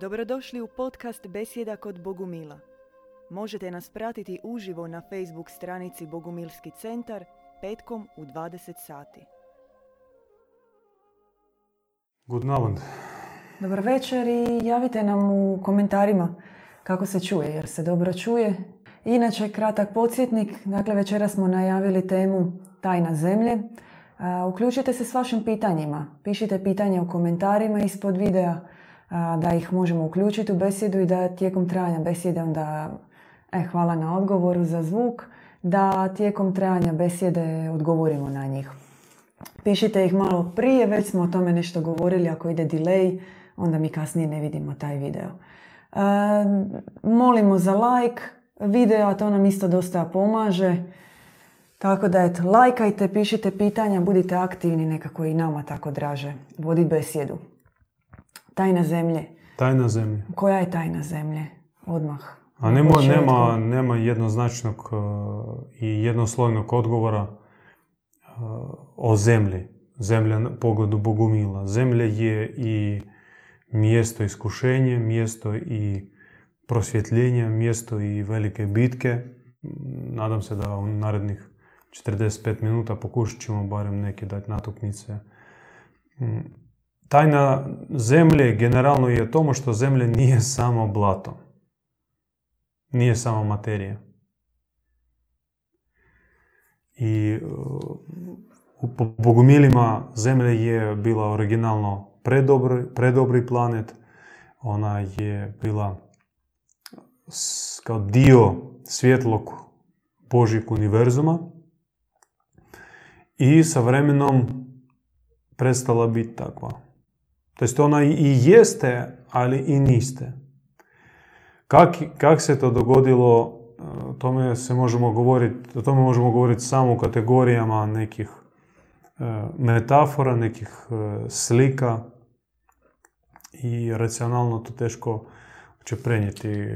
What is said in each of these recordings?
Dobrodošli u podcast Besjeda kod Bogumila. Možete nas pratiti uživo na Facebook stranici Bogumilski centar petkom u 20 sati. Good Abend. Dobar večer i javite nam u komentarima kako se čuje, jer se dobro čuje. Inače, kratak podsjetnik, dakle večera smo najavili temu Tajna zemlje. Uključite se s vašim pitanjima. Pišite pitanja u komentarima ispod videa da ih možemo uključiti u besjedu i da tijekom trajanja besjede onda, e, hvala na odgovoru za zvuk, da tijekom trajanja besjede odgovorimo na njih. Pišite ih malo prije, već smo o tome nešto govorili, ako ide delay, onda mi kasnije ne vidimo taj video. E, molimo za like videa, to nam isto dosta pomaže. Tako da eto, lajkajte, pišite pitanja, budite aktivni, nekako i nama tako draže. Vodi besjedu. Tajna zemlje. Tajna zemlja. Koja je tajna zemlje? Odmah. A nema, nema, nema jednoznačnog uh, i jednoslojnog odgovora uh, o zemlji. Zemlja na pogledu Bogumila. Zemlja je i mjesto iskušenja, mjesto i prosvjetljenja, mjesto i velike bitke. Nadam se da u narednih 45 minuta pokušat ćemo barem neke dati natuknice. Tajna zemlje generalno je tomu što zemlja nije samo blato. Nije samo materija. I u Bogumilima zemlja je bila originalno predobri, predobri planet. Ona je bila kao dio svjetlog Božjeg univerzuma i sa vremenom prestala biti takva. To jest ona i jeste, ali i niste. Kak, kak se to dogodilo, o tome se možemo govoriti, o tome možemo govoriti samo u kategorijama nekih e, metafora, nekih e, slika i racionalno to teško će prenijeti.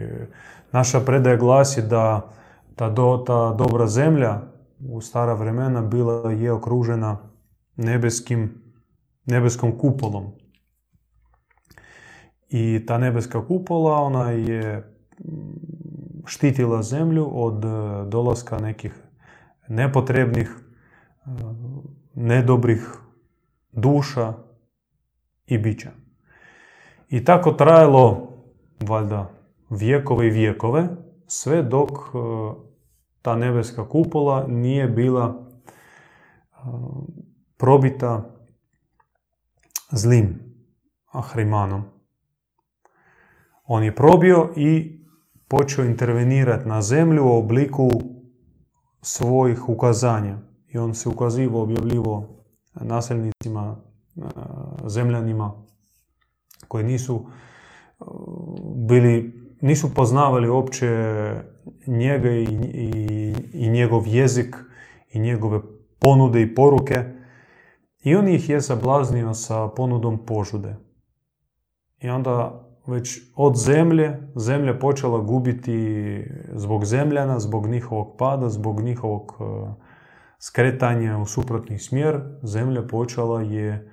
Naša predaja glasi da ta, do, ta dobra zemlja u stara vremena bila je okružena nebeskim, nebeskom kupolom. I ta nebeska kupola, ona je mm, štitila zemlju od e, dolaska nekih nepotrebnih, e, nedobrih duša i bića. I tako trajalo, valjda, vjekove i vjekove, sve dok e, ta nebeska kupola nije bila probita zlim Ahrimanom. On je probio i počeo intervenirati na zemlju u obliku svojih ukazanja. I on se ukazivao, objavljivo naselnicima, e, zemljanima koji nisu e, bili, nisu poznavali uopće njega i, i, i njegov jezik i njegove ponude i poruke. I on ih je zablaznio sa ponudom požude. I onda već od zemlje, zemlja počela gubiti zbog zemljana, zbog njihovog pada, zbog njihovog e, skretanja u suprotni smjer, zemlja počela je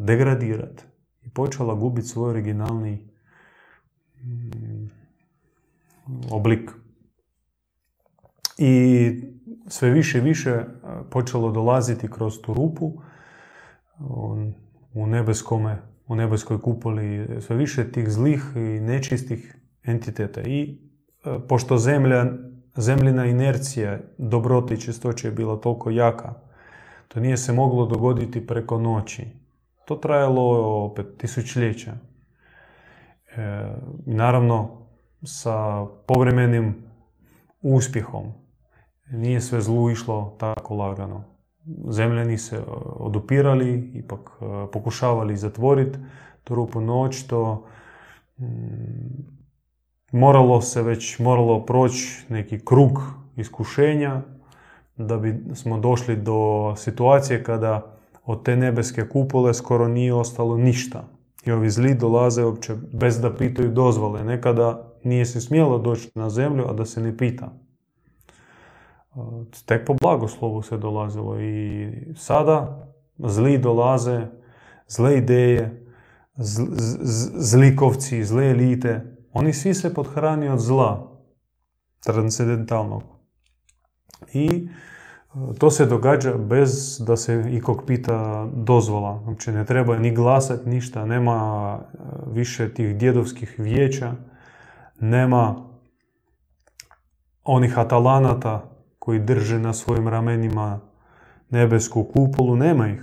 degradirati i počela gubiti svoj originalni mm, oblik. I sve više i više e, počelo dolaziti kroz tu rupu u nebeskome u nebeskoj kupoli sve više tih zlih i nečistih entiteta. I e, pošto zemlja, zemljina inercija dobrote i čistoće je bila toliko jaka, to nije se moglo dogoditi preko noći. To trajalo opet tisućljeća. E, naravno, sa povremenim uspjehom. Nije sve zlu išlo tako lagano. Zemljani se e, odupirali, ipak e, pokušavali zatvoriti tu rupu noć, to mm, moralo se već, moralo proći neki krug iskušenja da bi smo došli do situacije kada od te nebeske kupole skoro nije ostalo ništa. I ovi zli dolaze uopće bez da pitaju dozvole. Nekada nije se smjelo doći na zemlju, a da se ne pita. Tek po blagoslovu se dolazilo i sada zli dolaze, zle ideje, zlikovci, zle elite, oni svi se podhrani od zla, transcendentalnog. I to se događa bez da se ikog pita dozvola. Znači ne treba ni glasati ništa, nema više tih djedovskih vijeća, nema onih atalanata koji drže na svojim ramenima nebesku kupolu, nema ih.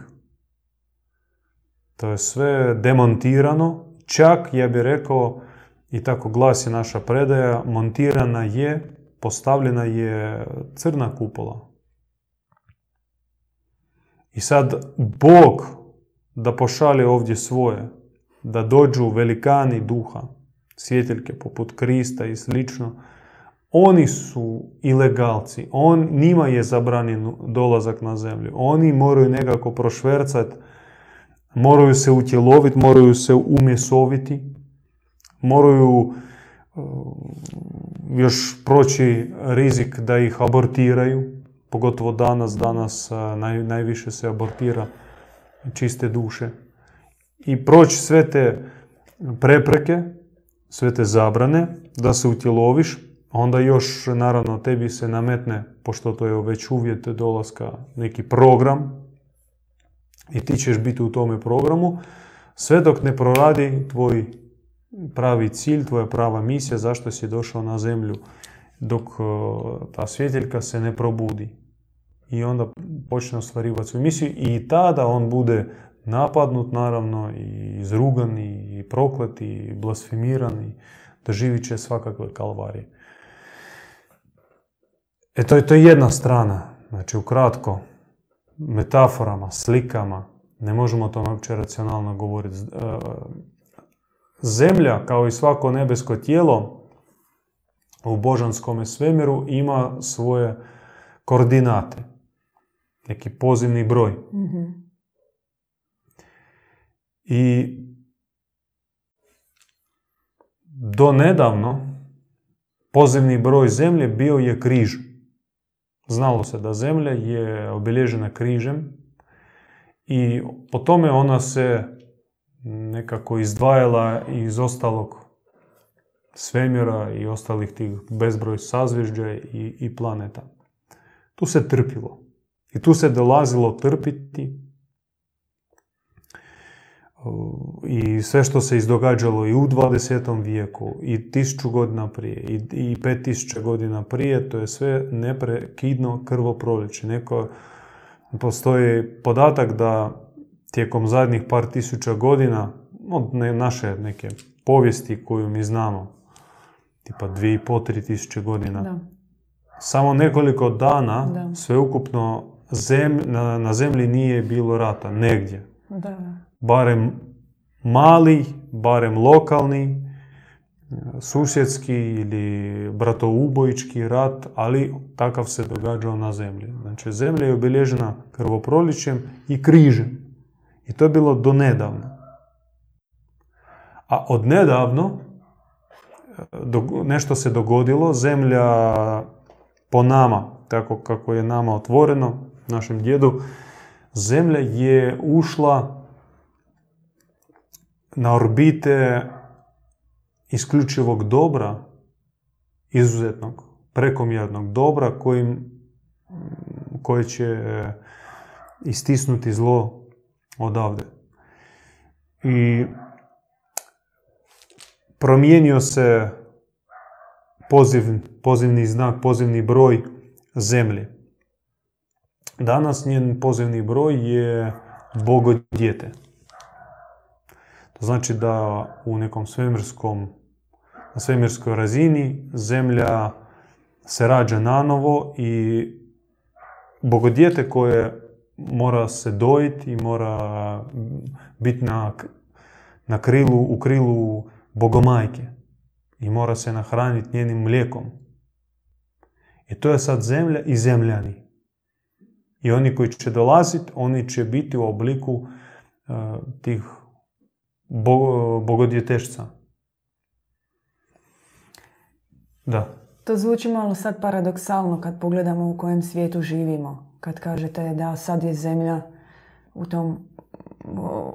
To je sve demontirano, čak ja bih rekao, i tako glasi naša predaja, montirana je, postavljena je crna kupola. I sad Bog da pošalje ovdje svoje, da dođu velikani duha, svjetiljke poput Krista i slično, oni su ilegalci. On, njima je zabranjen dolazak na zemlju. Oni moraju nekako prošvercati, moraju se utjeloviti, moraju se umjesoviti, moraju uh, još proći rizik da ih abortiraju, pogotovo danas, danas uh, naj, najviše se abortira čiste duše. I proći sve te prepreke, sve te zabrane, da se utjeloviš, onda još naravno tebi se nametne, pošto to je već uvjet dolaska, neki program i ti ćeš biti u tome programu, sve dok ne proradi tvoj pravi cilj, tvoja prava misija, zašto si došao na zemlju, dok e, ta svjetiljka se ne probudi. I onda počne ostvarivati svoju misiju i tada on bude napadnut naravno i izrugan i proklet i blasfemiran i doživit će svakakve kalvarije. E to je, to jedna strana. Znači, ukratko, metaforama, slikama, ne možemo o tome uopće racionalno govoriti. E, zemlja, kao i svako nebesko tijelo u božanskom svemiru, ima svoje koordinate. Neki pozivni broj. mm I do nedavno pozivni broj zemlje bio je križ. Znalo se da zemlja je obilježena križem i po tome ona se nekako izdvajala iz ostalog svemira i ostalih tih bezbroj sazvježđa i, i planeta. Tu se trpilo. I tu se dolazilo trpiti i sve što se izdogađalo i u 20. vijeku i tisuću godina prije i, i 5000 godina prije, to je sve neprekidno krvoproliče. Neko, postoji podatak da tijekom zadnjih par tisuća godina, od naše neke povijesti koju mi znamo, tipa dvije i po, tri tisuće godina, da. samo nekoliko dana da. sveukupno zem, na, na zemlji nije bilo rata, negdje. Da barem mali, barem lokalni, susjedski ili bratoubojički rat, ali takav se događao na zemlji. Znači, zemlja je obilježena krvoproličjem i križem. I to je bilo do nedavno. A od nedavno nešto se dogodilo, zemlja po nama, tako kako je nama otvoreno, našem djedu, zemlja je ušla na orbite isključivog dobra, izuzetnog, prekomjernog dobra kojim, koje će e, istisnuti zlo odavde. I promijenio se poziv, pozivni znak, pozivni broj zemlje. Danas njen pozivni broj je Bogodjete. To znači da u nekom svemirskom, na svemirskoj razini zemlja se rađa nanovo i bogodjete koje mora se dojiti i mora biti na, na krilu, u krilu bogomajke i mora se nahraniti njenim mlijekom. I to je sad zemlja i zemljani. I oni koji će dolaziti, oni će biti u obliku uh, tih bogodjetešca. Da. To zvuči malo sad paradoksalno kad pogledamo u kojem svijetu živimo. Kad kažete da sad je zemlja u tom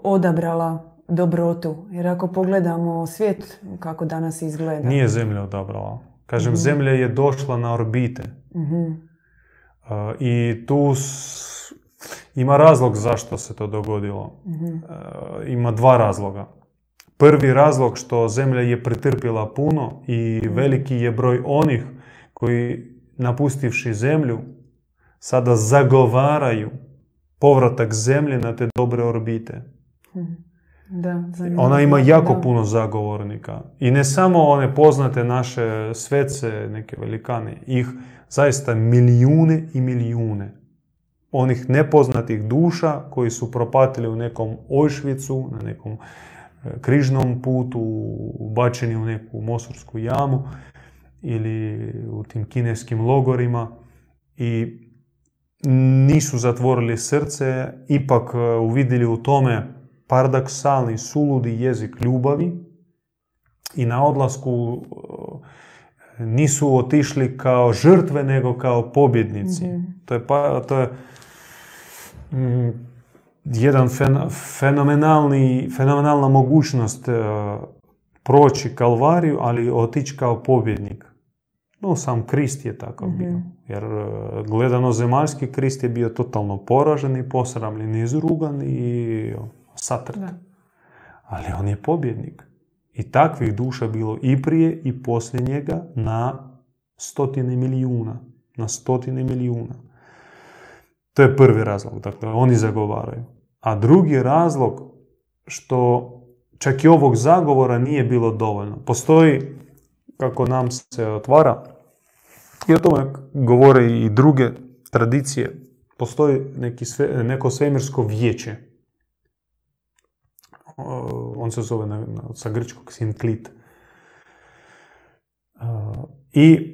odabrala dobrotu. Jer ako pogledamo svijet kako danas izgleda. Nije zemlja odabrala. Kažem, zemlja je došla na orbite. Mhm. Uh, I tu ima razlog zašto se to dogodilo. Mhm. Uh, ima dva razloga. Prvi razlog što zemlja je pretrpjela puno i veliki je broj onih koji napustivši zemlju sada zagovaraju povratak zemlje na te dobre orbite. Mhm. Da. Ona ima jako Da. puno zagovornika. I ne samo one poznate naše svece, neke velikane, ih zaista milijune i milijune. Onih nepoznatih duša koji su propatili u nekom Ojšvicu, na nekom e, križnom putu, bačeni u neku mosorsku jamu ili u tim kineskim logorima i nisu zatvorili srce, ipak e, uvidjeli u tome paradoksalni, suludi jezik ljubavi i na odlasku e, nisu otišli kao žrtve, nego kao pobjednici. To je, pa, to je jedan fen- fenomenalni, fenomenalna mogućnost e, proći kalvariju, ali otići kao pobjednik. No, sam Krist je takav bio. Jer e, gledano zemaljski Krist je bio totalno poražen i posramljen, izrugan i satrt. Da. Ali on je pobjednik. I takvih duša bilo i prije i poslije njega na stotine milijuna. Na stotine milijuna. To je prvi razlog. Dakle, oni zagovaraju. A drugi razlog što čak i ovog zagovora nije bilo dovoljno. Postoji, kako nam se otvara, i o tome govore i druge tradicije, postoji neki sve, neko svemirsko vijeće. On se zove na, sa grčkog sinklit. A, I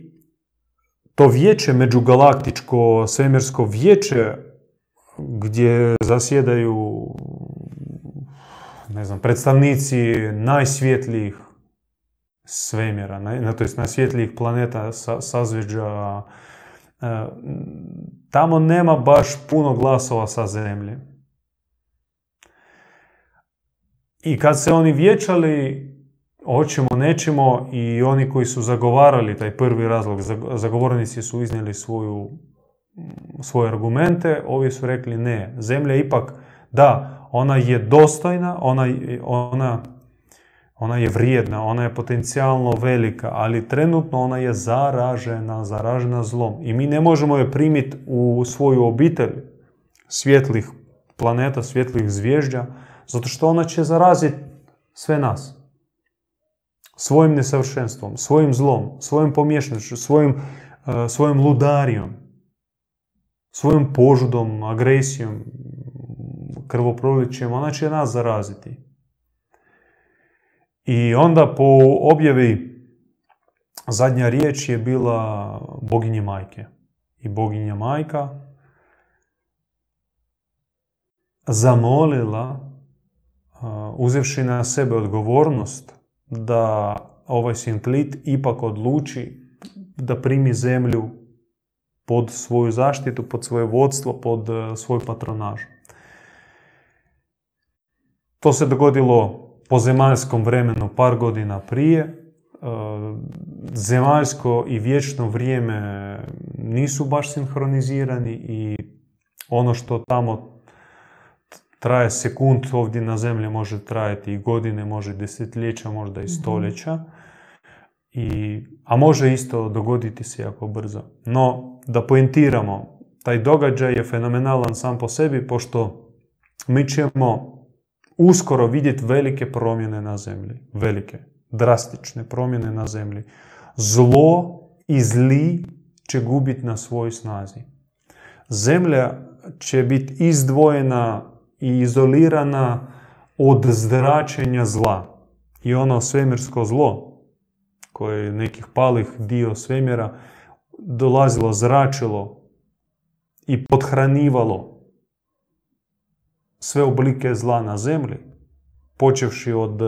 to vijeće, međugalaktičko svemirsko vijeće, gdje zasjedaju ne znam, predstavnici najsvjetlijih svemira, na- to jest najsvjetlijih planeta, sa, sazveđa, e, tamo nema baš puno glasova sa zemlje. I kad se oni vječali, hoćemo, nećemo, i oni koji su zagovarali taj prvi razlog, zag- zagovornici su iznijeli svoju, svoje argumente, ovi su rekli ne, zemlja ipak, da, ona je dostojna, ona, ona, ona je vrijedna, ona je potencijalno velika, ali trenutno ona je zaražena, zaražena zlom. I mi ne možemo je primiti u svoju obitelj svjetlih planeta, svjetlih zvježđa, zato što ona će zaraziti sve nas. Svojim nesavršenstvom, svojim zlom, svojim pomješanošću, svojim, svojim ludarijom, svojom požudom, agresijom, krvoprolićem, ona će nas zaraziti. I onda po objavi zadnja riječ je bila boginje majke. I boginja majka zamolila, uzevši na sebe odgovornost, da ovaj sinklit ipak odluči da primi zemlju pod svoju zaštitu, pod svoje vodstvo, pod e, svoju patronažu. To se dogodilo po zemaljskom vremenu par godina prije. E, Zemaljsko i vječno vrijeme nisu baš sinhronizirani i ono što tamo traje sekund ovdje na zemlji može trajati i godine, može desetljeća, možda i stoljeća. I, a može isto dogoditi se jako brzo. No, da poentiramo, taj događaj je fenomenalan sam po sebi, pošto mi ćemo uskoro vidjeti velike promjene na zemlji. Velike, drastične promjene na zemlji. Zlo i zli će gubiti na svojoj snazi. Zemlja će biti izdvojena i izolirana od zračenja zla. I ono svemirsko zlo, koje je nekih palih dio svemira, dolazilo, zračilo i podhranivalo sve oblike zla na zemlji, počevši od e,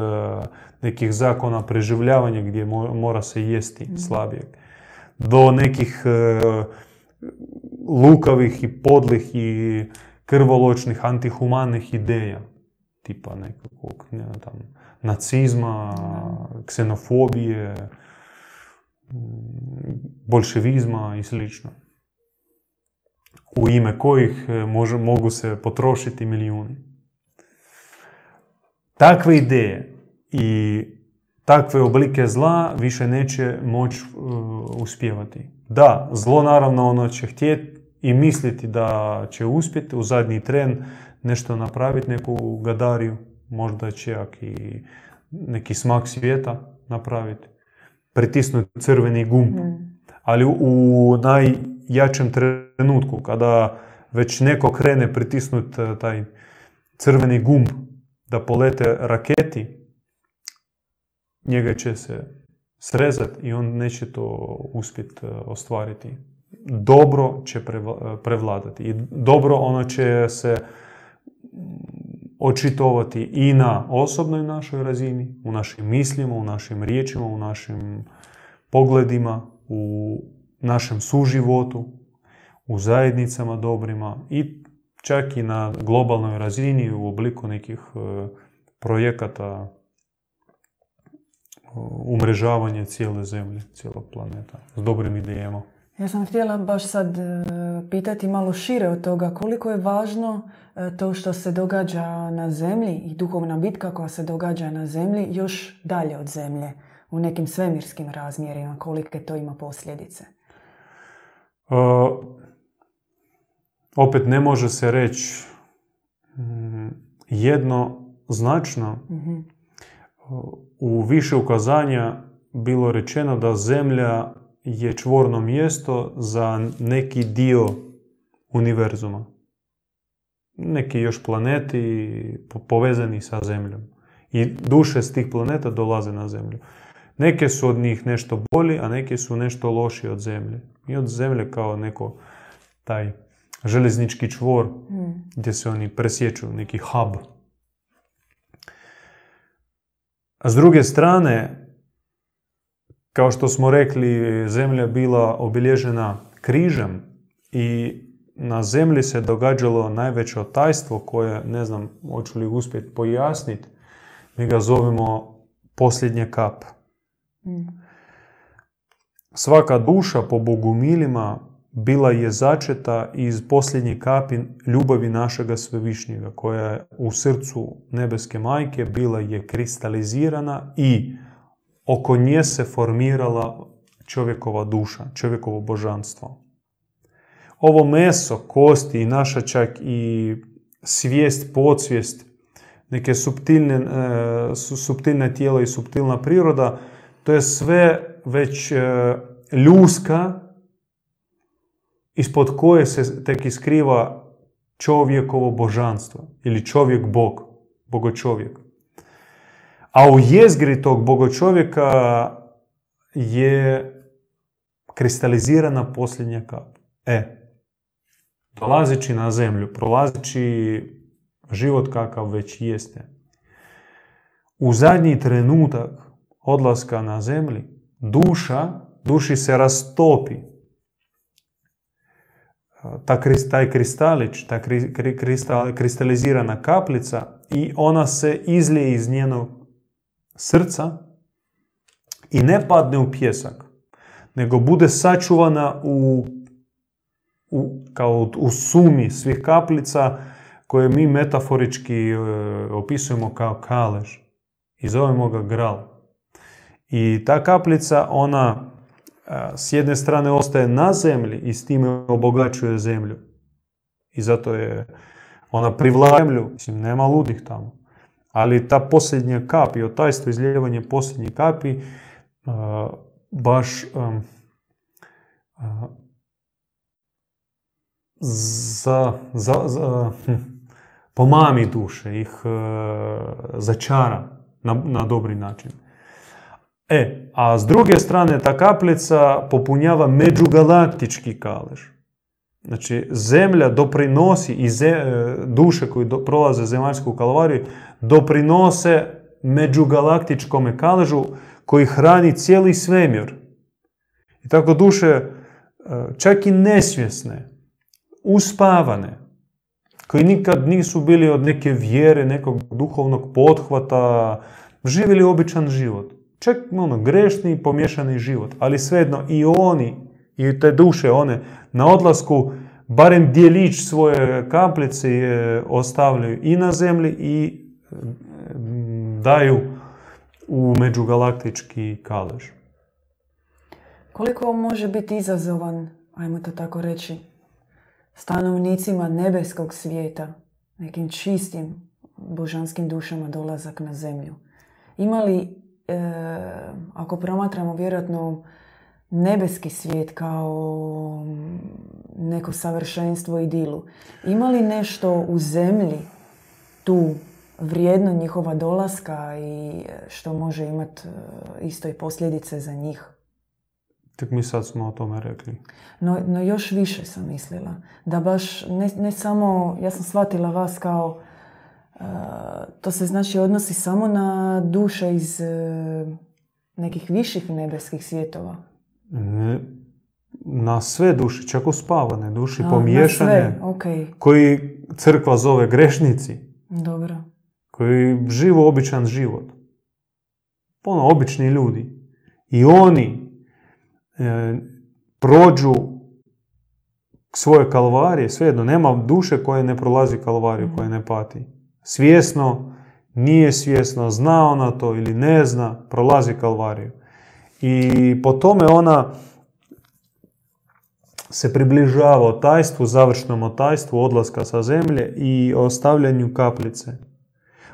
nekih zakona preživljavanja gdje mo- mora se jesti slabijeg, do nekih e, lukavih i podlih i krvoločnih, antihumanih ideja. tipa nekakvog ne, tam, nacizma, ksenofobije, bolševizma i slično. U ime kojih e, može, mogu se potrošiti milijuni. Takve ideje i takve oblike zla više neće moći uh, uspjevati. Da, zlo naravno ono će htjeti i misliti da će uspjeti u zadnji tren nešto napraviti, neku gadariju, možda će i neki smak svijeta napraviti, pritisnuti crveni gumb. Mm. Ali u najjačem trenutku, kada već neko krene pritisnuti e, taj crveni gumb da polete raketi, njega će se srezati i on neće to uspjeti e, ostvariti. Dobro će prevladati i dobro ono će se očitovati i na osobnoj našoj razini, u našim mislima, u našim riječima, u našim pogledima, u našem suživotu, u zajednicama dobrima i čak i na globalnoj razini u obliku nekih e, projekata umrežavanja cijele zemlje, cijelog planeta s dobrim idejama. Ja sam htjela baš sad e, pitati malo šire od toga koliko je važno e, to što se događa na zemlji i duhovna bitka koja se događa na zemlji još dalje od zemlje u nekim svemirskim razmjerima, kolike to ima posljedice. Uh, opet ne može se reći mm, jedno značno. Mhm. U više ukazanja bilo rečeno da zemlja je čvorno mjesto za neki dio univerzuma. Neki još planeti povezani sa zemljom. I duše s tih planeta dolaze na zemlju. Neke su od njih nešto bolji, a neke su nešto lošije od zemlje. I od zemlje kao neko taj željeznički čvor hmm. gdje se oni presjeću, neki hub. A s druge strane, kao što smo rekli, zemlja bila obilježena križem i na zemlji se događalo najveće otajstvo koje, ne znam, hoću li uspjeti pojasniti, mi ga zovemo posljednje kap. Mm. Svaka duša po bogumilima bila je začeta iz posljednje kapi ljubavi našega svevišnjega, koja je u srcu nebeske majke bila je kristalizirana i oko nje se formirala čovjekova duša, čovjekovo božanstvo. Ovo meso, kosti i naša čak i svijest, podsvijest, neke subtilne, e, subtilne tijela i subtilna priroda, to je sve već e, ljuska ispod koje se tek iskriva čovjekovo božanstvo ili čovjek Bog, bogočovjek. A u jezgri tog bogočovjeka je kristalizirana posljednja kap. E, dolazeći na zemlju, prolazeći život kakav već jeste, u zadnji trenutak odlaska na zemlji, duša, duši se rastopi. Ta, taj kristalić, ta kristalizirana kaplica i ona se izlije iz njenog srca i ne padne u pjesak, nego bude sačuvana u, u, kao u sumi svih kaplica koje mi metaforički e, opisujemo kao kalež i zovemo ga gral. I ta kaplica, ona e, s jedne strane ostaje na zemlji i s time obogaćuje zemlju. I zato je ona privlačuje Mislim, nema ludih tamo. Ali ta posljednja kap i otajstvo izljevanje posljednje kapi baš za, za, za hm, pomami duše, ih začara na, na dobri način. E, a s druge strane ta kaplica popunjava međugalaktički kalež. Znači, zemlja doprinosi i duše koje prolaze zemaljsku kalvariju doprinose međugalaktičkom kaležu koji hrani cijeli svemir. I tako duše, e, čak i nesvjesne, uspavane, koji nikad nisu bili od neke vjere, nekog duhovnog pothvata, živjeli običan život. Čak ono, grešni, pomješani život. Ali svejedno i oni, i te duše, one na odlasku, barem dijelić svoje kaplice ostavljaju i na zemlji i daju u međugalaktički kalež. Koliko može biti izazovan, ajmo to tako reći, stanovnicima nebeskog svijeta, nekim čistim božanskim dušama dolazak na zemlju? Ima li, e, ako promatramo vjerojatno nebeski svijet kao neko savršenstvo i dilu, ima li nešto u zemlji tu vrijedno njihova dolaska i što može imati e, isto i posljedice za njih? Tek mi sad smo o tome rekli. No, no još više sam mislila. Da baš ne, ne samo, ja sam shvatila vas kao, uh, to se znači odnosi samo na duše iz uh, nekih viših nebeskih svjetova. Ne, na sve duše, čak uspavane duše, pomiješane, na sve, okay. koji crkva zove grešnici. Dobro. Koji živu običan život. Ono, obični ljudi. I oni E, prođu svoje kalvarije, svejedno, nema duše koje ne prolazi kalvariju, koje ne pati. Svjesno, nije svjesno, zna ona to ili ne zna, prolazi kalvariju. I po tome ona se približava tajstvu, završnom otajstvu odlaska sa zemlje i ostavljanju kaplice.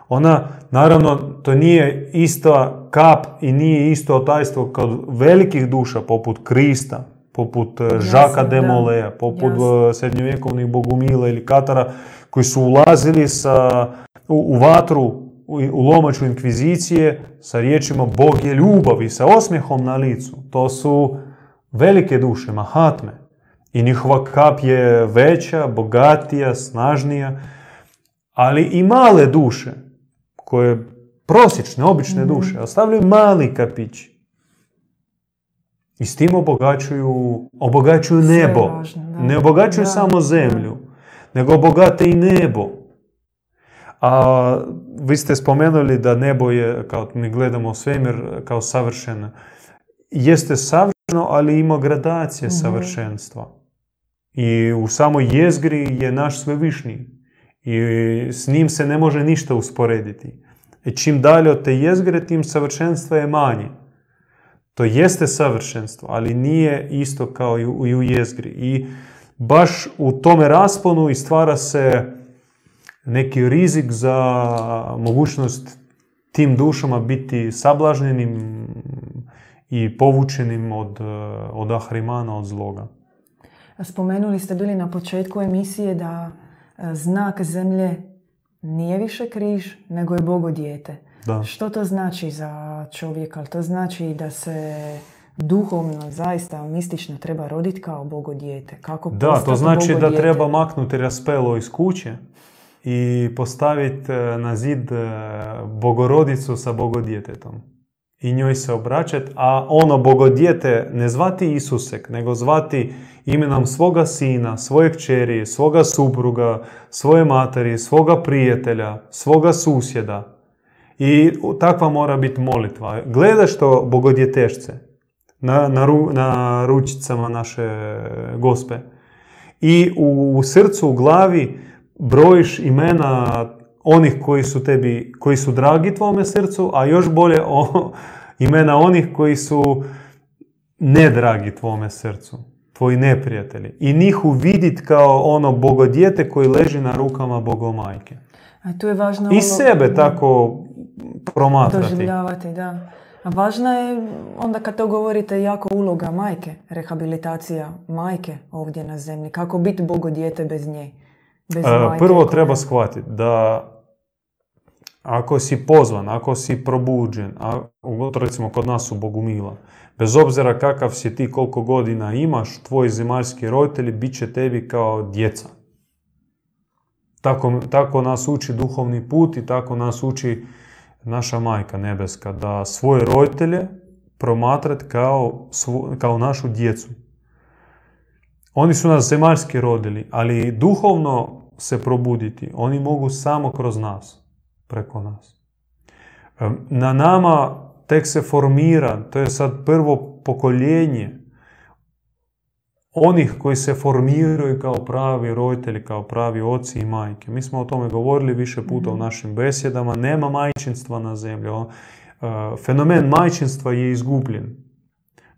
Ona, naravno, to nije ista kap i nije isto otajstvo kod velikih duša, poput Krista, poput e, Žaka de Moleja, poput Jasne. srednjovjekovnih Bogumila ili Katara, koji su ulazili sa, u, u vatru, u, u lomaču inkvizicije sa riječima Bog je ljubav i sa osmjehom na licu. To su velike duše, mahatme. I njihova kap je veća, bogatija, snažnija, ali i male duše koje prosječne, obične mm duše, ostavljaju mali kapić. I s tim obogaćuju, obogaćuju nebo. Ne obogaćuju samo zemlju, nego obogate i nebo. A vi ste spomenuli da nebo je, kao mi gledamo svemir, kao savršeno. Jeste savršeno, ali ima gradacije mm savršenstva. I u samoj jezgri je naš svevišnji i s njim se ne može ništa usporediti. I čim dalje od te jezgre, tim savršenstva je manje. To jeste savršenstvo, ali nije isto kao i u jezgri. I baš u tome rasponu i stvara se neki rizik za mogućnost tim dušama biti sablažnjenim i povučenim od, od ahrimana, od zloga. Spomenuli ste bili na početku emisije da znak zemlje nije više križ, nego je Bogo dijete. Da. Što to znači za čovjeka? To znači da se duhovno, zaista mistično treba roditi kao Bogo dijete. Kako da, to znači da treba maknuti raspelo iz kuće i postaviti e, na zid e, bogorodicu sa bogodjetetom. I njoj se obraćati, a ono bogodjete ne zvati Isusek, nego zvati imenom svoga sina, svoje kćeri, svoga supruga, svoje materi, svoga prijatelja, svoga susjeda. I takva mora biti molitva. Gledaš to bogodjetešce na, na, na ručicama naše gospe. I u srcu, u glavi brojiš imena onih koji su tebi, koji su dragi tvome srcu, a još bolje o, imena onih koji su nedragi tvome srcu tvoji neprijatelji. I njih uvidit kao ono bogodjete koji leži na rukama bogomajke. A tu je važno... I sebe tako promatrati. Doživljavati, da. A važna je onda kad to govorite jako uloga majke, rehabilitacija majke ovdje na zemlji. Kako biti bogodjete bez nje? Bez e, majke, Prvo treba shvatiti da ako si pozvan, ako si probuđen, a recimo kod nas u Bogumila, Bez obzira kakav si ti, koliko godina imaš, tvoji zemaljski roditelji bit će tebi kao djeca. Tako, tako nas uči duhovni put i tako nas uči naša majka nebeska, da svoje roditelje promatrati kao, kao našu djecu. Oni su nas zemaljski rodili, ali duhovno se probuditi. Oni mogu samo kroz nas, preko nas. Na nama tek se formira, to je sad prvo pokoljenje onih koji se formiraju kao pravi roditelji, kao pravi oci i majke. Mi smo o tome govorili više puta u mhm. našim besjedama. Nema majčinstva na zemlji. E, fenomen majčinstva je izgubljen.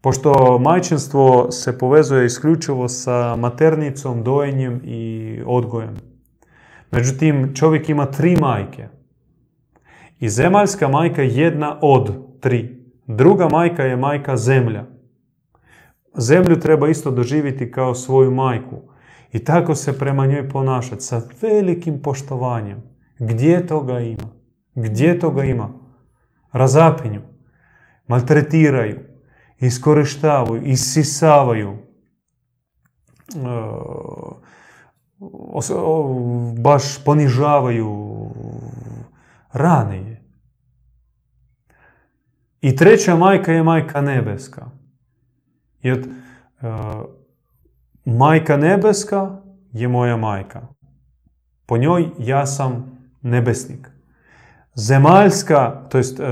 Pošto majčinstvo se povezuje isključivo sa maternicom, dojenjem i odgojem. Međutim, čovjek ima tri majke. I zemaljska majka je jedna od tri. Druga majka je majka zemlja. Zemlju treba isto doživjeti kao svoju majku. I tako se prema njoj ponašati sa velikim poštovanjem. Gdje toga ima? Gdje toga ima? Razapinju. Maltretiraju. Iskorištavaju. Isisavaju. Baš ponižavaju. Rane je. I treća majka je majka nebeska. Jer uh, majka nebeska je moja majka. Po njoj ja sam nebesnik. Zemaljska, to jest uh,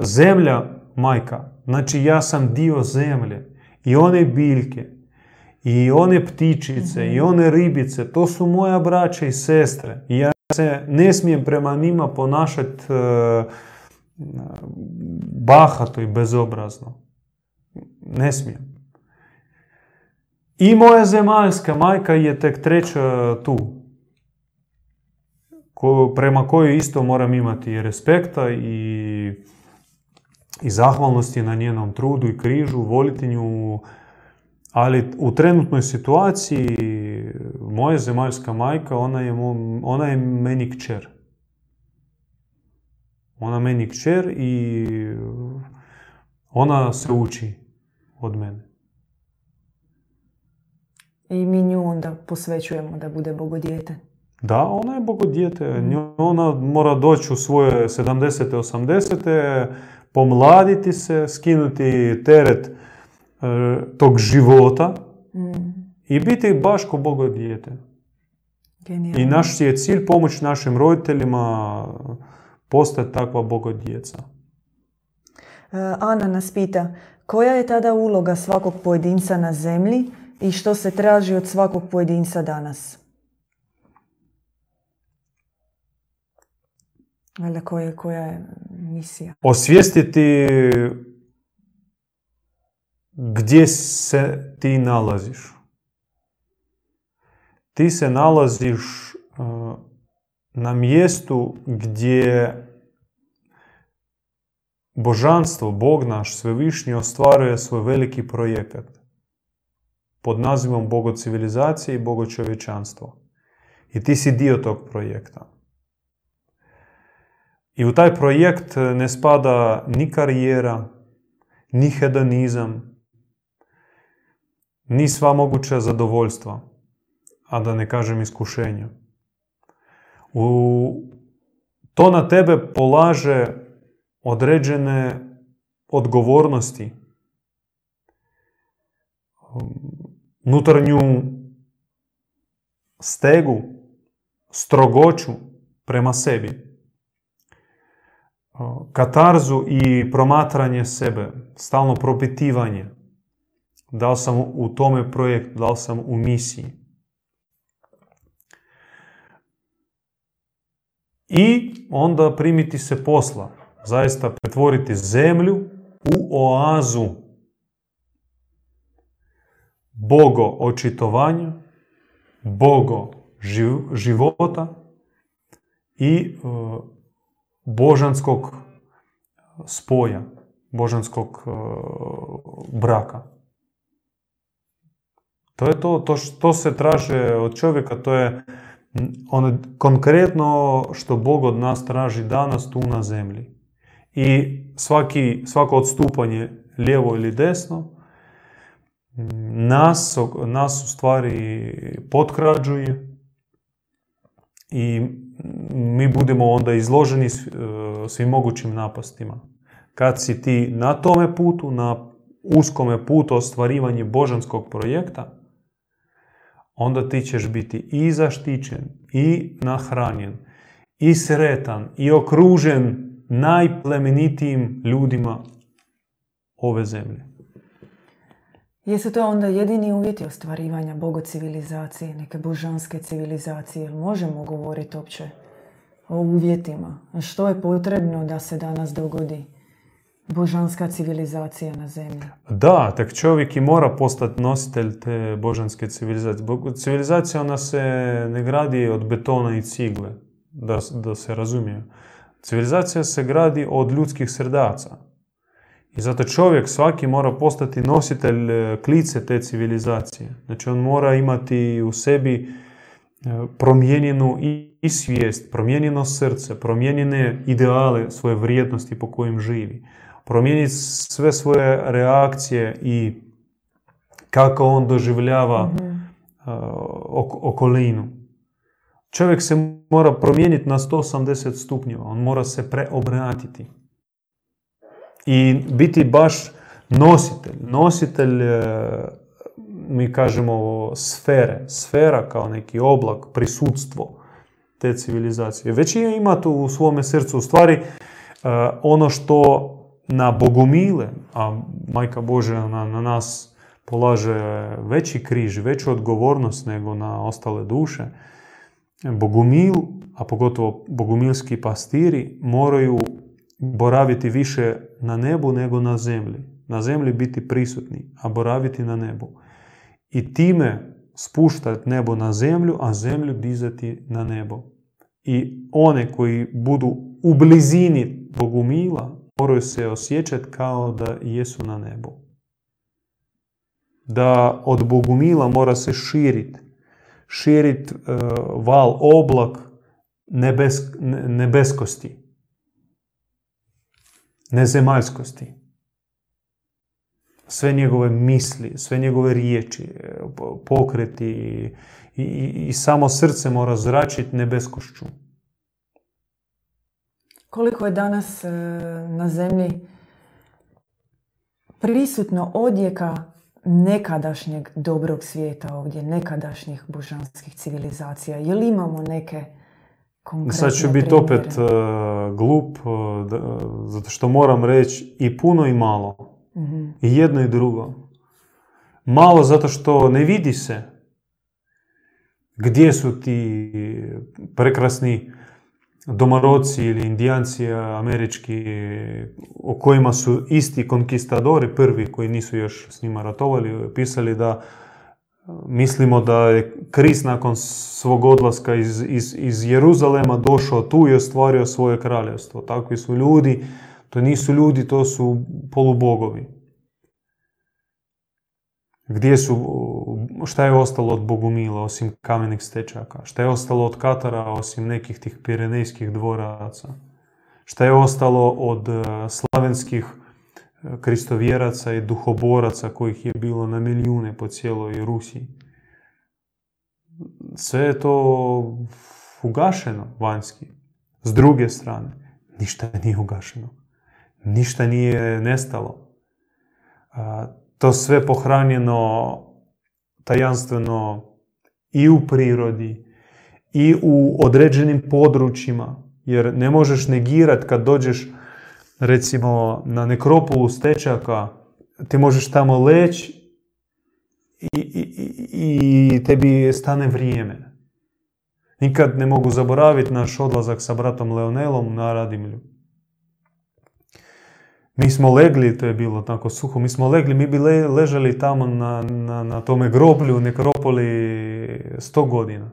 zemlja majka, znači ja sam dio zemlje. I one biljke, i one ptičice, i mhm. one ribice, to su moja braća i sestre. I ja se ne smijem prema njima ponašati uh, bahato i bezobrazno. Ne smijem. I moja zemaljska majka je tek treća tu. Ko, prema kojoj isto moram imati i respekta i, i zahvalnosti na njenom trudu i križu, voliti nju. Ali u trenutnoj situaciji moja zemaljska majka, ona je, ona je meni kćer. Ona meni kćer i ona se uči od mene. I mi nju onda posvećujemo da bude bogodijete. Da, ona je bogodijete. Ona mora doći u svoje 70. 80. pomladiti se, skinuti teret e, tog života mm. i biti baš ko bogodijete. I naš je cilj pomoć našim roditeljima postati takva bogodjeca. E, Ana nas pita, koja je tada uloga svakog pojedinca na zemlji i što se traži od svakog pojedinca danas? Valjda koja, koja je misija? Osvijestiti gdje se ti nalaziš. Ti se nalaziš uh, na mjestu gdje božanstvo, Bog naš, svevišnji ostvaruje svoj veliki projekat pod nazivom Bogo civilizacije i Bogo čovječanstvo. I ti si dio tog projekta. I u taj projekt ne spada ni karijera, ni hedonizam, ni sva moguća zadovoljstva, a da ne kažem iskušenja. U, to na tebe polaže određene odgovornosti, unutarnju stegu, strogoću prema sebi, katarzu i promatranje sebe, stalno propitivanje. Da li sam u tome projektu, da li sam u misiji. I onda primiti se posla. Zaista pretvoriti zemlju u oazu bogo očitovanja, bogo života i e, božanskog spoja, božanskog e, braka. To je to, to što se traže od čovjeka, to je ono konkretno što Bog od nas traži danas tu na zemlji. I svaki, svako odstupanje lijevo ili desno nas, nas u stvari potkrađuje i mi budemo onda izloženi e, svim mogućim napastima. Kad si ti na tome putu, na uskome putu ostvarivanje božanskog projekta, onda ti ćeš biti i zaštićen, i nahranjen, i sretan, i okružen najplemenitijim ljudima ove zemlje. Jesu to onda jedini uvjeti ostvarivanja bogocivilizacije, neke božanske civilizacije? Možemo govoriti uopće o uvjetima? Što je potrebno da se danas dogodi božanska civilizacija na zemlji? Da, tak čovjek i mora postati nositelj te božanske civilizacije. Civilizacija ona se ne gradi od betona i cigle, da, da se razumije. Civilizacija se gradi od ljudskih srdaca. I zato čovjek svaki mora postati nositelj e, klice te civilizacije. Znači on mora imati u sebi e, promijenjenu i svijest, promijenjeno srce, promijenjene ideale, svoje vrijednosti po kojim živi. Promijeniti sve svoje reakcije i kako on doživljava mm okolinu. Čovjek se mora promijeniti na 180 stupnjeva, on mora se preobratiti i biti baš nositelj. Nositelj, e, mi kažemo, sfere. Sfera kao neki oblak, prisutstvo te civilizacije. Već ima tu u svome srcu u stvari e, ono što na bogomile, a Majka Božja na, na nas polaže veći križ, veću odgovornost nego na ostale duše, bogomil, a pogotovo bogomilski pastiri, moraju boraviti više na nebu nego na zemlji. Na zemlji biti prisutni, a boraviti na nebu. I time spuštati nebo na zemlju, a zemlju dizati na nebo. I one koji budu u blizini Bogumila moraju se osjećati kao da jesu na nebu. Da od Bogumila mora se širiti. Širiti uh, val, oblak nebes, nebeskosti nezemaljskosti. Sve njegove misli, sve njegove riječi, pokreti i, i, i samo srce mora zračiti nebeskošću. Koliko je danas e, na zemlji prisutno odjeka nekadašnjeg dobrog svijeta ovdje, nekadašnjih božanskih civilizacija? Je li imamo neke Sad ću biti opet uh, glup, uh, zato što moram reći i puno i malo. mm I jedno i drugo. Malo zato što ne vidi se gdje su ti prekrasni domaroci ili indijanci američki o kojima su isti konkistadori prvi koji nisu još s njima ratovali, pisali da Mislimo da je Krist nakon svog odlaska iz, iz, iz Jeruzalema došao tu i ostvario svoje kraljevstvo. Takvi su ljudi, to nisu ljudi, to su polubogovi. Gdje su, šta je ostalo od Bogumila osim kamenih stečaka? Šta je ostalo od Katara osim nekih tih pirenejskih dvoraca? Šta je ostalo od eh, slavenskih kristovjeraca i duhoboraca kojih je bilo na milijune po cijeloj Rusiji. Sve je to ugašeno vanjski. S druge strane, ništa nije ugašeno. Ništa nije nestalo. To sve pohranjeno tajanstveno i u prirodi i u određenim područjima. Jer ne možeš negirati kad dođeš recimo na nekropolu stečaka, ti možeš tamo leći i, i, i tebi stane vrijeme. Nikad ne mogu zaboraviti naš odlazak sa bratom Leonelom na Radimlju. Mi smo legli, to je bilo tako suho, mi smo legli, mi bi ležali tamo na, na, na tome groblju, nekropoli sto godina.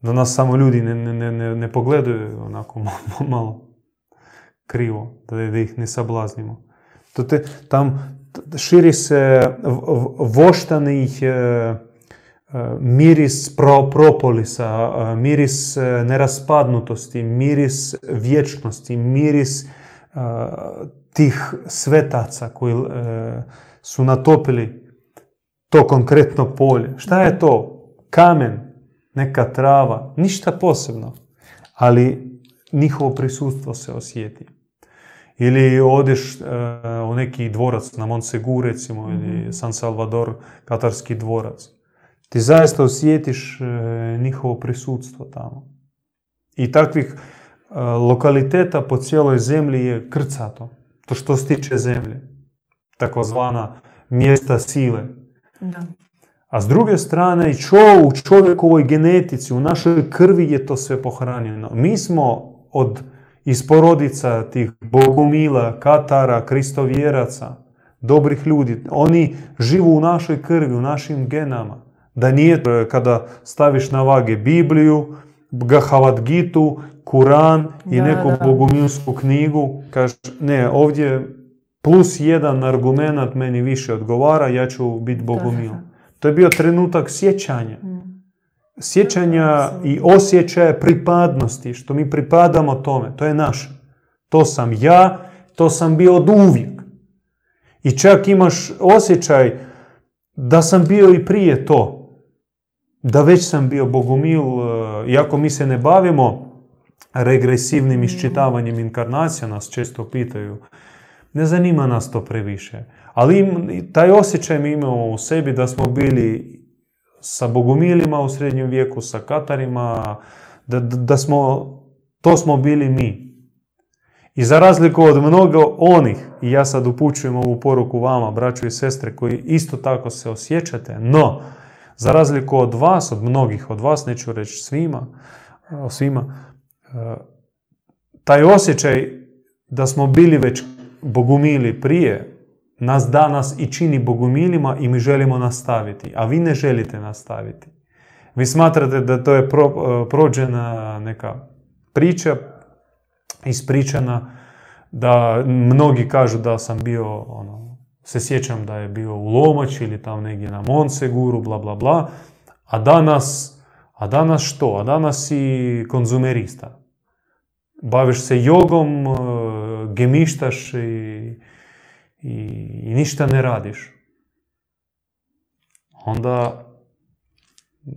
Da nas samo ljudi ne, ne, ne, ne pogledaju onako malo krivo, da ih ne sablaznimo. To te, tam širi se voštani e, e, miris pro, propolisa, e, miris neraspadnutosti, miris vječnosti, miris tih svetaca koji su natopili to konkretno polje. Šta je to? Kamen, neka trava, ništa posebno, ali njihovo prisustvo se osjeti. Ili odeš uh, u neki dvorac na Montsegur recimo ili mhm. San Salvador, katarski dvorac. ti zaista osjetiš e, njihovo prisutstvo tamo. I takvih e, lokaliteta po cijeloj zemlji je krcato. To što se tiče zemlje. Takozvana mjesta sile. Da. A s druge strane, i u čovjekovoj genetici, u našoj krvi je to sve pohranjeno. Mi smo od iz porodica tih bogumila, katara, kristovjeraca, dobrih ljudi. Oni živu u našoj krvi, u našim genama. Da nije kada staviš na vage Bibliju, Gahavat Gitu, Kuran i neku bogumilsku knjigu, kažeš ne, ovdje plus jedan argument meni više odgovara, ja ću biti bogumil. To je bio trenutak sjećanja. Mm. Sjećanja i osjećaja pripadnosti, što mi pripadamo tome, to je naše. To sam ja, to sam bio od uvijek. I čak imaš osjećaj da sam bio i prije to. Da već sam bio bogumil, e, iako mi se ne bavimo regresivnim iščitavanjem inkarnacija, nas često pitaju. Ne zanima nas to previše. Ali taj osjećaj mi imamo u sebi da smo bili sa bogumilima u srednjem vijeku, sa katarima, da, da smo, to smo bili mi. I za razliku od mnogo onih, i ja sad upućujem ovu poruku vama, braću i sestre, koji isto tako se osjećate, no, za razliku od vas, od mnogih od vas, neću reći svima, svima, e, taj osjećaj da smo bili već bogumili prije, nas danas i čini bogumilima i mi želimo nastaviti, a vi ne želite nastaviti. Vi smatrate da to je pro, e, prođena neka priča, ispričana, da mnogi kažu da sam bio, ono, se sjećam da je bio u Lomači ili tam negdje na Monseguru, bla bla bla, a danas, a danas što? A danas si konzumerista. Baviš se jogom, e, gemištaš i i, ništa ne radiš, onda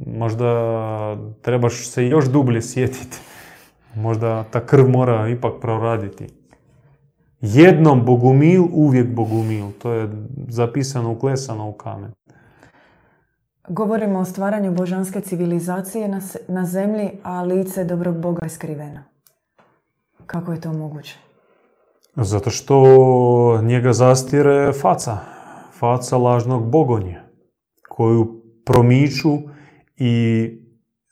možda trebaš se još dublje sjetiti. Možda ta krv mora ipak proraditi. Jednom bogumil, uvijek bogumil. To je zapisano, uklesano u kamen. Govorimo o stvaranju božanske civilizacije na, na zemlji, a lice dobrog Boga je skriveno. Kako je to moguće? Zato što njega zastire faca, faca lažnog bogonje, koju promiču i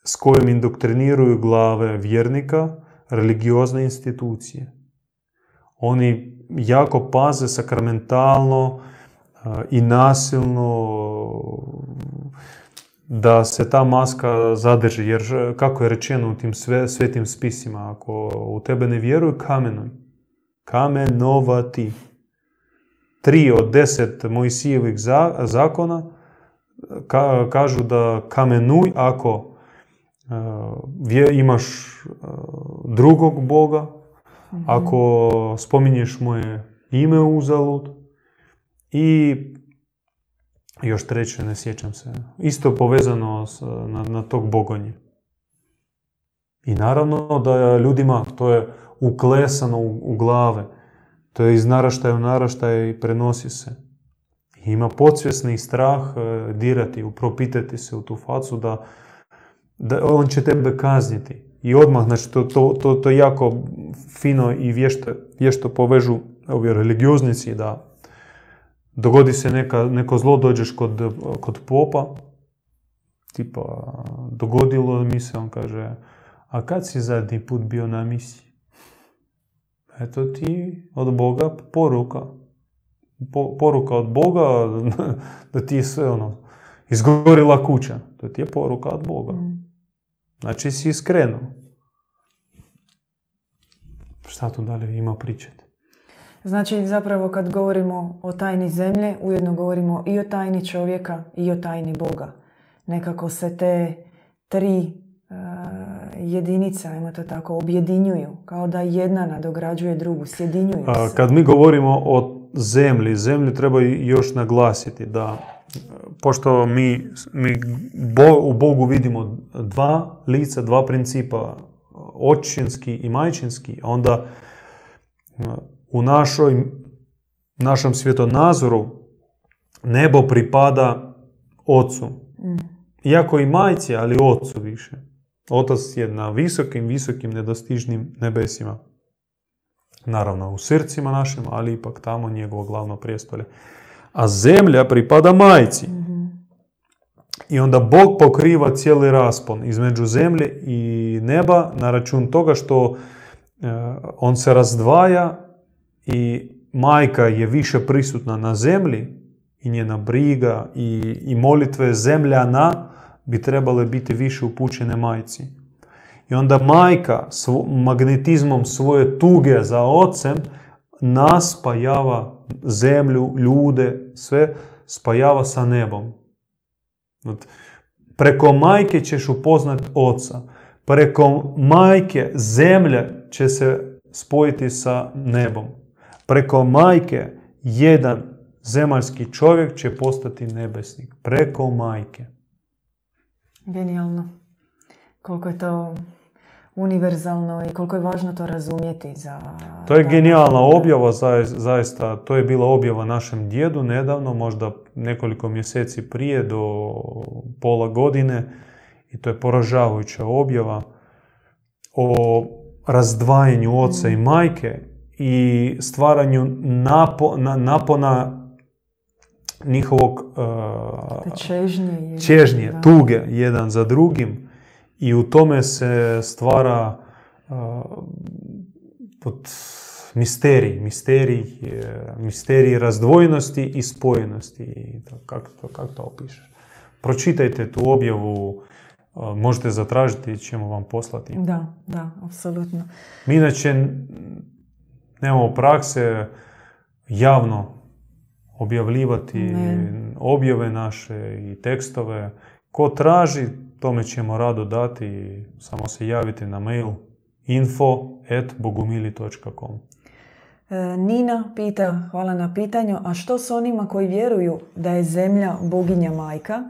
s kojom indoktriniraju glave vjernika religiozne institucije. Oni jako paze sakramentalno i nasilno da se ta maska zadrži. Jer kako je rečeno u tim svetim spisima, ako u tebe ne vjeruju, kamenuj kamenovati. Tri od deset Mojsijevih zakona kažu da kamenuj ako e, imaš e, drugog Boga, mhm. ako spominješ moje ime uzalud i još treće, ne sjećam se, isto povezano na, na tog bogonje. I naravno da ljudima to je uklesano u, glave. To je iz naraštaja u naraštaj i prenosi se. ima podsvjesni strah e, dirati, upropitati se u tu facu da, da on će tebe kazniti. I odmah, znači, to, to, to, to jako fino i vješto, vješto povežu ovi religioznici da dogodi se neka, neko zlo, dođeš kod, kod popa, tipa, dogodilo mi se, on kaže, a kad si zadnji put bio na misiji? Eto ti od Boga poruka. poruka od Boga da ti je sve ono, izgorila kuća. To ti je poruka od Boga. Mm. Znači si iskreno. Šta tu dalje ima pričati? Znači zapravo kad govorimo o tajni zemlje, ujedno govorimo i o tajni čovjeka i o tajni Boga. Nekako se te tri jedinica, ajmo to tako, objedinjuju, kao da jedna nadograđuje drugu, sjedinjuju se. Kad mi govorimo o zemlji, zemlju treba još naglasiti da pošto mi, mi u Bogu vidimo dva lica, dva principa, očinski i majčinski, onda u našoj, našem svjetonazoru nebo pripada ocu. Mm. iako i majci, ali ocu više. Otac je na visokim, visokim, nedostižnim nebesima. Naravno u srcima našim, ali ipak tamo njegovo glavno prijestolje. A zemlja pripada majci. I onda Bog pokriva cijeli raspon između zemlje i neba na račun toga što e, on se razdvaja i majka je više prisutna na zemlji i njena briga i, i molitve zemljana bi trebale biti više upućene majci. I onda majka magnetizmom svoje tuge za ocem nas spajava zemlju, ljude, sve spajava sa nebom. Preko majke ćeš upoznat oca. Preko majke zemlja će se spojiti sa nebom. Preko majke jedan zemaljski čovjek će postati nebesnik. Preko majke. Genijalno. Koliko je to univerzalno i koliko je važno to razumjeti za... To je genijalna objava, zaista. To je bila objava našem djedu nedavno, možda nekoliko mjeseci prije do pola godine. I to je poražavajuća objava o razdvajanju oca i majke i stvaranju napona njihovog uh, čežnje, čežnje tuge jedan za drugim i u tome se stvara uh, pod misterij, misterij, misterij razdvojenosti i spojenosti. Kako to, kak to opišeš? Pročitajte tu objavu, možete zatražiti, ćemo vam poslati. Da, da, apsolutno. Mi inače nemamo prakse javno objavljivati objave naše i tekstove. Ko traži, tome ćemo rado dati. Samo se javite na mail info.bogumili.com e, Nina pita, hvala na pitanju, a što s onima koji vjeruju da je zemlja boginja majka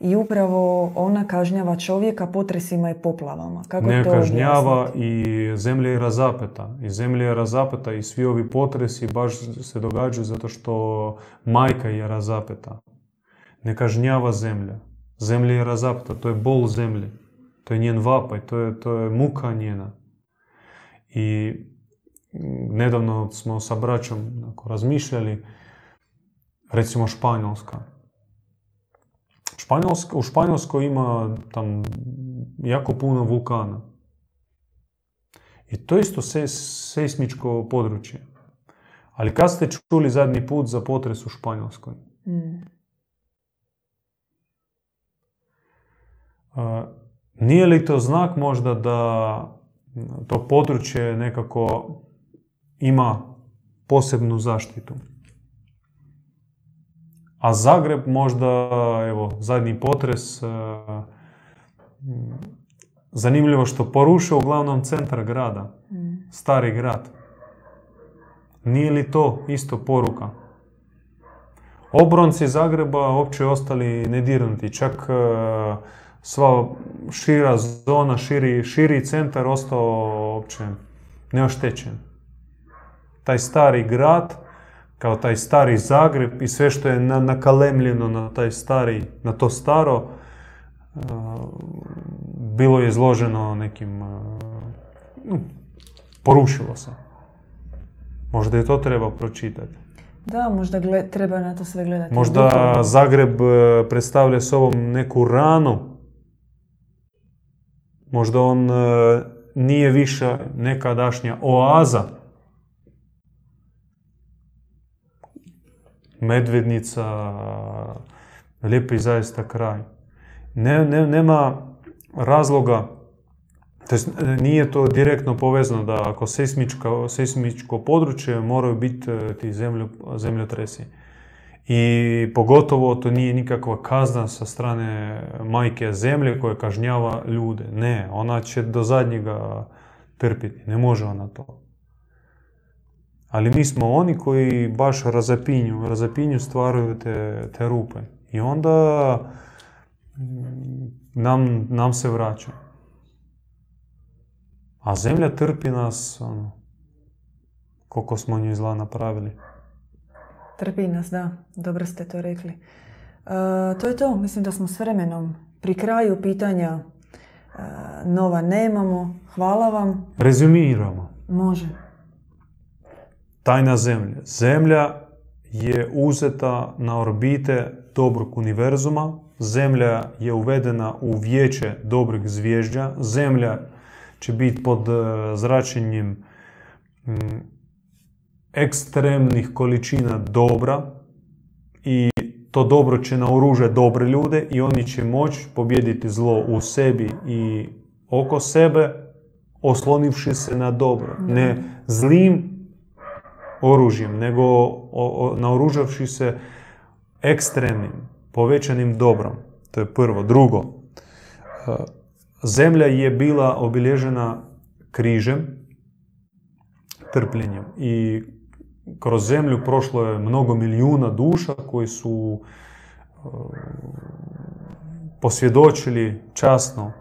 i upravo ona kažnjava čovjeka potresima i poplavama. Kako ne to kažnjava i zemlja je razapeta. I zemlja je razapeta i svi ovi potresi baš se događaju zato što majka je razapeta. Ne kažnjava zemlja. Zemlja je razapeta. To je bol zemlje. To je njen vapaj. To je, to je muka njena. I nedavno smo sa braćom razmišljali recimo Španjolska u Španjolskoj ima tam jako puno vulkana. I to isto se, seismičko područje. Ali kad ste čuli zadnji put za potres u Španjolskoj? Mm. nije li to znak možda da to područje nekako ima posebnu zaštitu? A Zagreb možda, evo, zadnji potres, e, zanimljivo što porušio uglavnom centar grada, mm. stari grad. Nije li to isto poruka? Obronci Zagreba uopće ostali nedirnuti, čak e, sva šira zona, širi, širi centar ostao uopće neoštećen. Taj stari grad kao taj stari Zagreb i sve što je nakalemljeno na taj stari, na to staro, uh, bilo je izloženo nekim, uh, porušilo se. Možda je to treba pročitati. Da, možda treba na to sve gledati. Možda Zagreb uh, predstavlja sobom neku ranu. Možda on nije više nekadašnja oaza Medvednica, lijepi zaista kraj. Ne, ne, nema razloga, to nije to direktno povezano da ako seismičko područje moraju biti e, ti zemljo, zemljotresi. I pogotovo to nije nikakva kazna sa strane majke zemlje koja kažnjava ljude. Ne, ona će do zadnjega trpiti. Ne može ona to. Ali mi smo oni koji baš razapinju, razapinju stvaraju te, te rupe. I onda mm, nam, nam se vraća. A zemlja trpi nas, ono, koliko smo nju zla napravili. Trpi nas, da. Dobro ste to rekli. E, to je to. Mislim da smo s vremenom pri kraju pitanja e, nova nemamo. Hvala vam. Rezumiramo. Može. Tajna zemlje. Zemlja je uzeta na orbite dobrog univerzuma. Zemlja je uvedena u vijeće dobrih zvježđa. Zemlja će biti pod e, zračenjem ekstremnih količina dobra i to dobro će naoružati dobre ljude i oni će moći pobijediti zlo u sebi i oko sebe oslonivši se na dobro. Ne zlim oružjem, nego naoružavši se ekstremnim, povećanim dobrom. To je prvo. Drugo, e, zemlja je bila obilježena križem, trpljenjem i kroz zemlju prošlo je mnogo milijuna duša koji su e, posvjedočili časno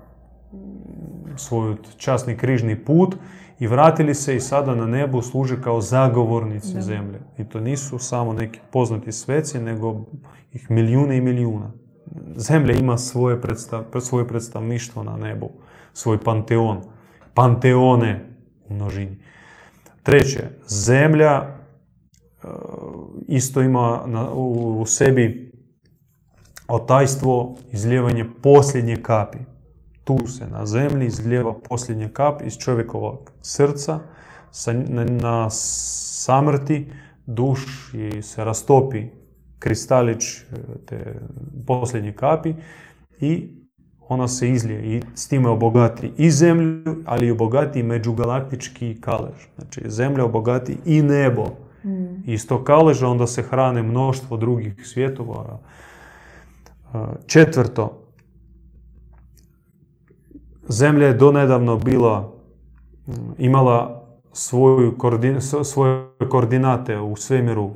svoj časni križni put i vratili se i sada na nebu služe kao zagovornici zemlje. I to nisu samo neki poznati sveci, nego ih milijune i milijuna. Zemlja ima svoje, predstav, svoje predstavništvo na nebu, svoj panteon. Panteone u množini. Treće, zemlja E, isto ima u sebi otajstvo izljevanje posljednje kapi. Tu se na zemlji izljeva posljednja kap iz čovjekovog srca na, samrti duš i se rastopi kristalić e, te posljednje kapi i ona se izlije i s time obogati i zemlju, ali i obogati međugalaktički kalež. Znači zemlja obogati i nebo Mm. Iz tog kaleža onda se hrane mnoštvo drugih svjetova. Četvrto, zemlja je donedavno bila, mm, imala svoju svoje koordinate u svemiru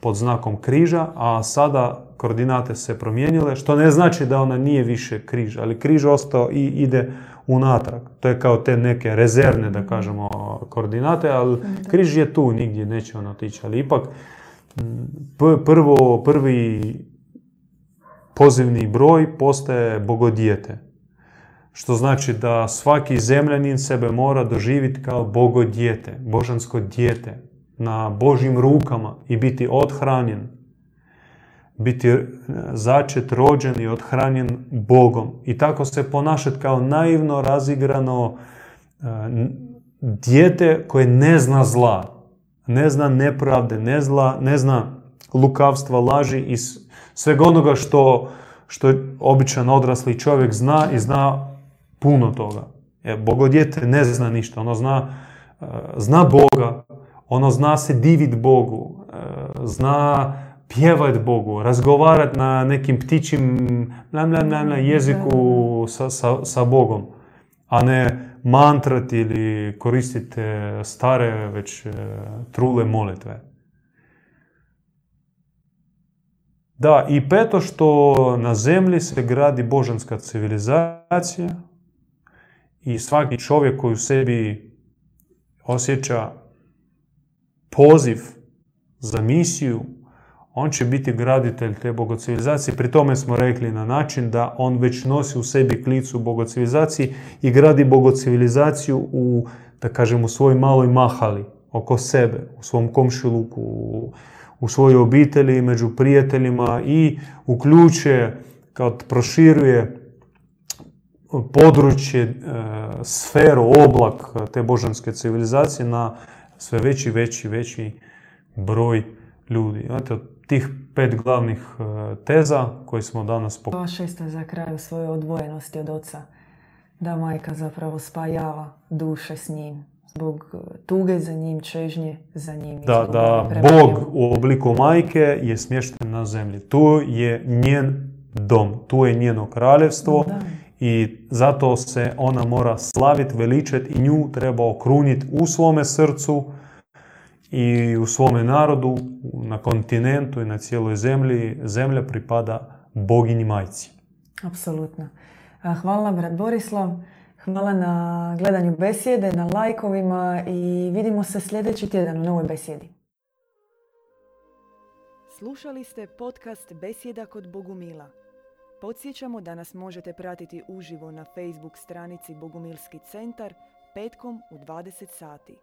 pod znakom križa, a sada koordinate se promijenile, što ne znači da ona nije više križ, ali križ ostao i ide unatrag. To je kao te neke rezervne, da kažemo, koordinate, ali križ je tu, nigdje neće on otići. Ali ipak, prvo, prvi pozivni broj postaje bogodijete. Što znači da svaki zemljanin sebe mora doživjeti kao bogodijete, božansko dijete, na Božjim rukama i biti odhranjen biti e, začet, rođen i odhranjen Bogom. I tako se ponašati kao naivno razigrano e, dijete koje ne zna zla, ne zna nepravde, ne, zla, ne zna lukavstva, laži i svega onoga što, što običan odrasli čovjek zna i zna puno toga. Jer bogodjete ne zna ništa, ono zna, e, zna Boga, ono zna se divit Bogu, zna pjevati Bogu, razgovarati na nekim ptičim jeziku sa, sa, sa Bogom, a ne mantrati ili koristiti stare već e, trule molitve. Da, i peto što na zemlji se gradi božanska civilizacija i svaki čovjek koji u sebi osjeća poziv za misiju, on će biti graditelj te bogocivilizacije. Pri tome smo rekli na način da on već nosi u sebi klicu bogocivilizaciji i gradi bogocivilizaciju u, da kažem, u svojoj maloj mahali, oko sebe, u svom komšiluku, u, u svojoj obitelji, među prijateljima i uključuje, kad proširuje područje, e, sferu, oblak te božanske civilizacije na sve veći, veći, veći broj ljudi. Znate, tih pet glavnih e, teza koje smo danas pokazali. Šesto za kraju svoje odvojenosti od oca. Da majka zapravo spajava duše s njim. Zbog e, tuge za njim, čežnje za njim. Da, da Bog u obliku majke je smješten na zemlji. Tu je njen dom, tu je njeno kraljevstvo. I zato se ona mora slaviti, veličati i nju treba okruniti u svome srcu, i u svome narodu, na kontinentu i na cijeloj zemlji, zemlja pripada boginji majci. Apsolutno. Hvala brat Borislav. Hvala na gledanju besjede, na lajkovima i vidimo se sljedeći tjedan u novoj besjedi. Slušali ste podcast Besjeda kod Bogumila. Podsjećamo da nas možete pratiti uživo na Facebook stranici Bogumilski centar petkom u 20 sati.